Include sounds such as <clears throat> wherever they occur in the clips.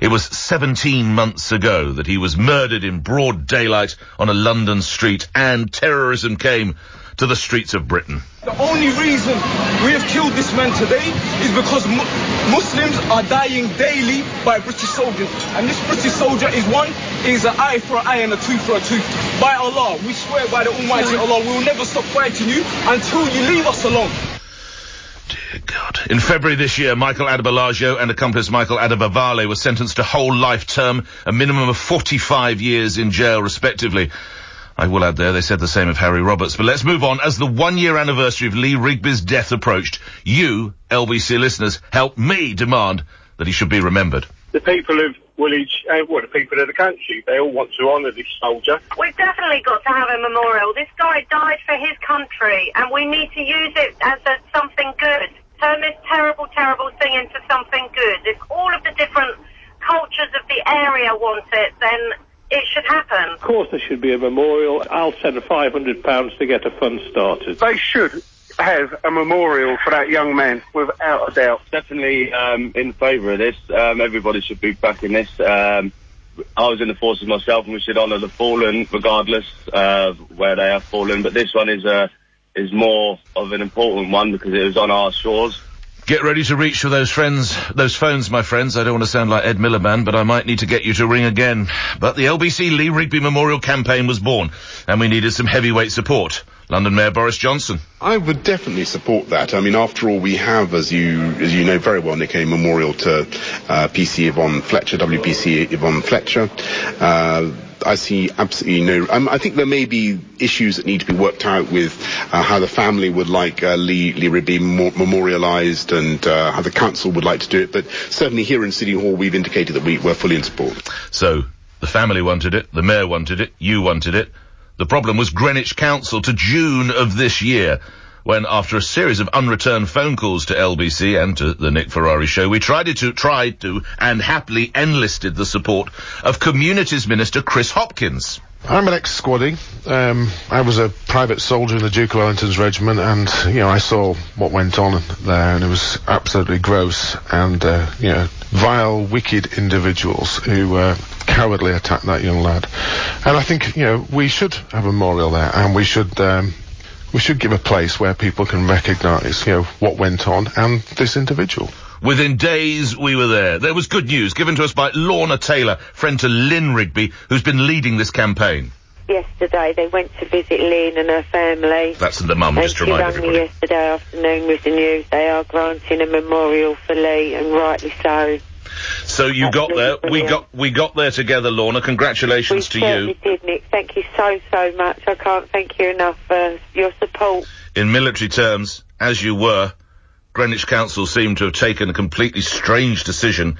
It was 17 months ago that he was murdered in broad daylight on a London street and terrorism came to the streets of Britain. The only reason we have killed this man today is because mu- Muslims are dying daily by British soldiers. And this British soldier is one, is an eye for an eye and a tooth for a tooth. By Allah, we swear by the Almighty Allah, we will never stop fighting you until you leave us alone. Dear God. In February this year, Michael Adebolajo and accomplice Michael Adebowale were sentenced to whole life term, a minimum of 45 years in jail, respectively. I will add there, they said the same of Harry Roberts. But let's move on. As the one year anniversary of Lee Rigby's death approached, you, LBC listeners, helped me demand that he should be remembered. The people of Woolwich, uh, well, the people of the country, they all want to honour this soldier. We've definitely got to have a memorial. This guy died for his country, and we need to use it as a, something good. Turn this terrible, terrible thing into something good. If all of the different cultures of the area want it, then it should happen. Of course, there should be a memorial. I'll send £500 to get a fund started. They should have a memorial for that young man, without a doubt. Definitely um, in favour of this. Um, everybody should be backing this. Um, I was in the forces myself, and we should honour the fallen, regardless of where they have fallen. But this one is uh, is more of an important one because it was on our shores. Get ready to reach for those friends, those phones, my friends. I don't want to sound like Ed Miliband, but I might need to get you to ring again. But the LBC Lee Rigby Memorial Campaign was born, and we needed some heavyweight support. London Mayor Boris Johnson. I would definitely support that. I mean, after all, we have, as you as you know very well, Nick, a memorial to uh, PC Yvonne Fletcher, WPC Yvonne Fletcher. Uh, I see absolutely no. Um, I think there may be issues that need to be worked out with uh, how the family would like uh, Lee, Rigby mo- memorialised and uh, how the council would like to do it. But certainly here in City Hall, we've indicated that we, we're fully in support. So the family wanted it, the mayor wanted it, you wanted it. The problem was Greenwich Council to June of this year when after a series of unreturned phone calls to LBC and to the Nick Ferrari show, we tried to, tried to, and happily enlisted the support of Communities Minister Kris Hopkins. I'm an ex-squaddy. Um, I was a private soldier in the Duke of Wellington's regiment, and you know I saw what went on there, and it was absolutely gross and uh, you know vile, wicked individuals who uh, cowardly attacked that young lad. And I think you know we should have a memorial there, and we should. Um, we should give a place where people can recognise, you know, what went on and this individual. Within days, we were there. There was good news given to us by Lorna Taylor, friend to Lynn Rigby, who's been leading this campaign. Yesterday, they went to visit Lynn and her family. That's the mum, and just to remind everybody. me yesterday afternoon with the news they are granting a memorial for Lee, and rightly so. So you got there. We got we got there together, Lorna. Congratulations to we you. certainly did, Nick. Thank you so, so much. I can't thank you enough for your support. In military terms, as you were, Greenwich Council seemed to have taken a completely strange decision.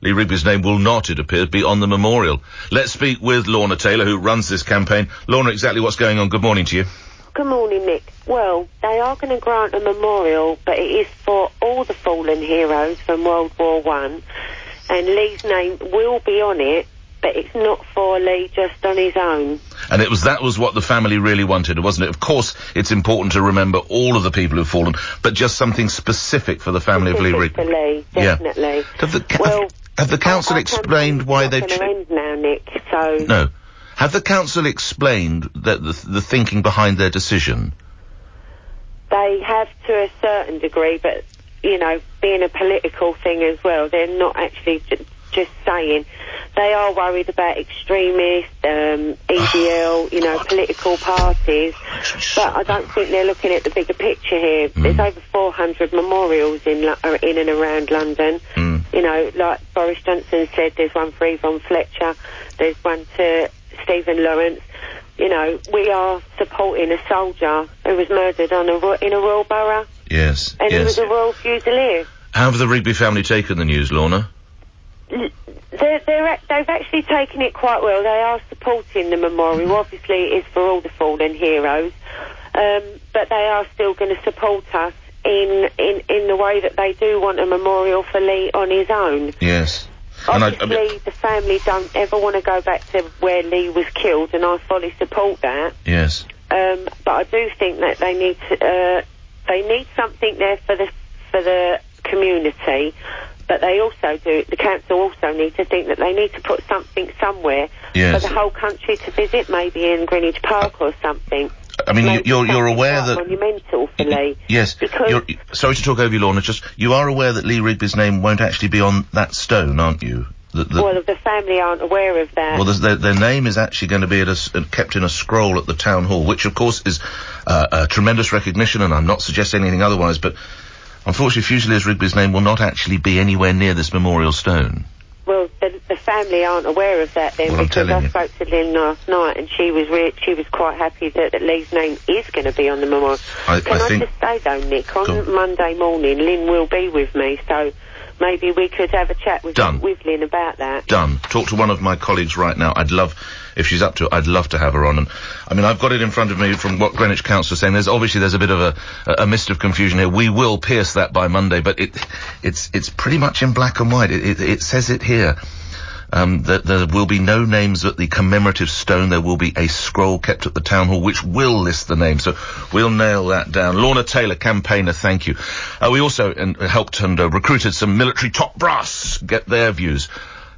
Lee Rigby's name will not, it appears, be on the memorial. Let's speak with Lorna Taylor, who runs this campaign. Lorna, exactly what's going on? Good morning to you. Good morning, Nick. Well, they are going to grant a memorial, but it is for all the fallen heroes from World War One, and Lee's name will be on it, but it's not for Lee just on his own. And it was that was what the family really wanted, wasn't it? Of course, it's important to remember all of the people who've fallen, but just something specific for the family of Lee Specific for Lee, Yeah. definitely. Have the, Well, have the council our explained why going to end now, Nick. So No. Have the council explained that the, the thinking behind their decision? they have to a certain degree, but you know, being a political thing as well, they're not actually j- just saying. They are worried about extremists, um, EDL, <sighs> you know, political parties, but I don't think they're looking at the bigger picture here. There's over 400 memorials in in and around London. You know, like Boris Johnson said, there's one for Yvonne Fletcher, there's one to Stephen Lawrence. You know, we are supporting a soldier who was murdered on a in a royal borough, Yes. and he was a royal fusilier. How have the Rigby family taken the news, Lorna? they're, they're, they've actually taken it quite well. They are supporting the memorial. Obviously, it is for all the fallen heroes, um, but they are still going to support us in, in in the way that they do want a memorial for Lee on his own. Yes. And I, I Obviously, mean, the family don't ever want to go back to where Lee was killed, and I fully support that. yes. Um, but I do think that they need to, uh, they need something there for the for the community. But they also do, the council also need to think that they need to put something somewhere Yes. for the whole country to visit, maybe in Greenwich Park or something. I mean, you, you're you're aware that monumental for Lee. yes, Because- you're, sorry to talk over you, Lorna. Just you are aware that Lee Rigby's name won't actually be on that stone, aren't you? That, that, Well, the family aren't aware of that. Well, their, their name is actually going to be at a uh, kept in a scroll at the town hall, which of course is uh, a tremendous recognition, and I'm not suggesting anything otherwise. But unfortunately, Fusiliers Rigby's name will not actually be anywhere near this memorial stone. Well, the, the family aren't aware of that then Well, because I you. spoke to Lynn last night and she was re- she was quite happy that, that Lee's name is going to be on the memorial. I- Can I I, think- just say though, Nick, on on. Monday morning, Lynn will be with me, so maybe we could have a chat with Done. with Lynn about that. Done. Talk to one of my colleagues right now. I'd love, if she's up to it, I'd love to have her on. And I mean, I've got it in front of me from what Greenwich Council is saying. There's obviously there's a bit of a, a mist of confusion here. We will pierce that by Monday, but it, it's it's pretty much in black and white. It, it, it says it here. Um, that there will be no names at the commemorative stone. There will be a scroll kept at the town hall which will list the names. So we'll nail that down. Lorna Taylor, campaigner, thank you. Uh, we also uh, helped and uh, recruited some military top brass. Get their views.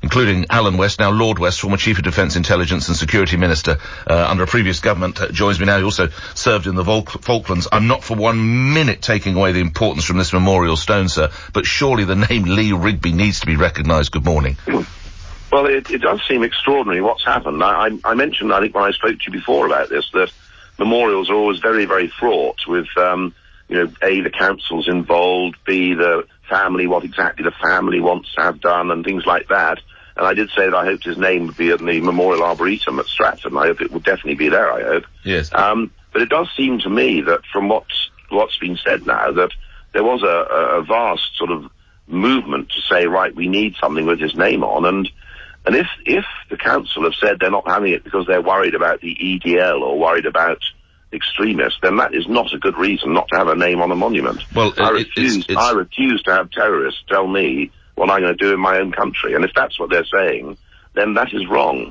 Including Alan West, now Lord West, former Chief of Defence Intelligence and Security Minister uh, under a previous government, uh, joins me now. He also served in the Falklands. I'm not for one minute taking away the importance from this memorial stone, sir, but surely the name Lee Rigby needs to be recognised. Good morning. <clears throat> Well, it, it does seem extraordinary what's happened. I, I, I mentioned, I think, when I spoke to you before about this, that memorials are always very, very fraught with, um, you know, A, the council's involved, B, the family, what exactly the family wants to have done, and things like that. And I did say that I hoped his name would be in the Memorial Arboretum at Stratford, and I hope it will definitely be there, I hope. Yes. Um, but it does seem to me that from what's, what's been said now, that there was a, a, a vast sort of movement to say, right, we need something with his name on, and and if if the council have said they're not having it because they're worried about the EDL or worried about extremists, then that is not a good reason not to have a name on a monument. Well, I it- it's- refuse. it's- I refuse to have terrorists tell me what I'm going to do in my own country, and if that's what they're saying, then that is wrong.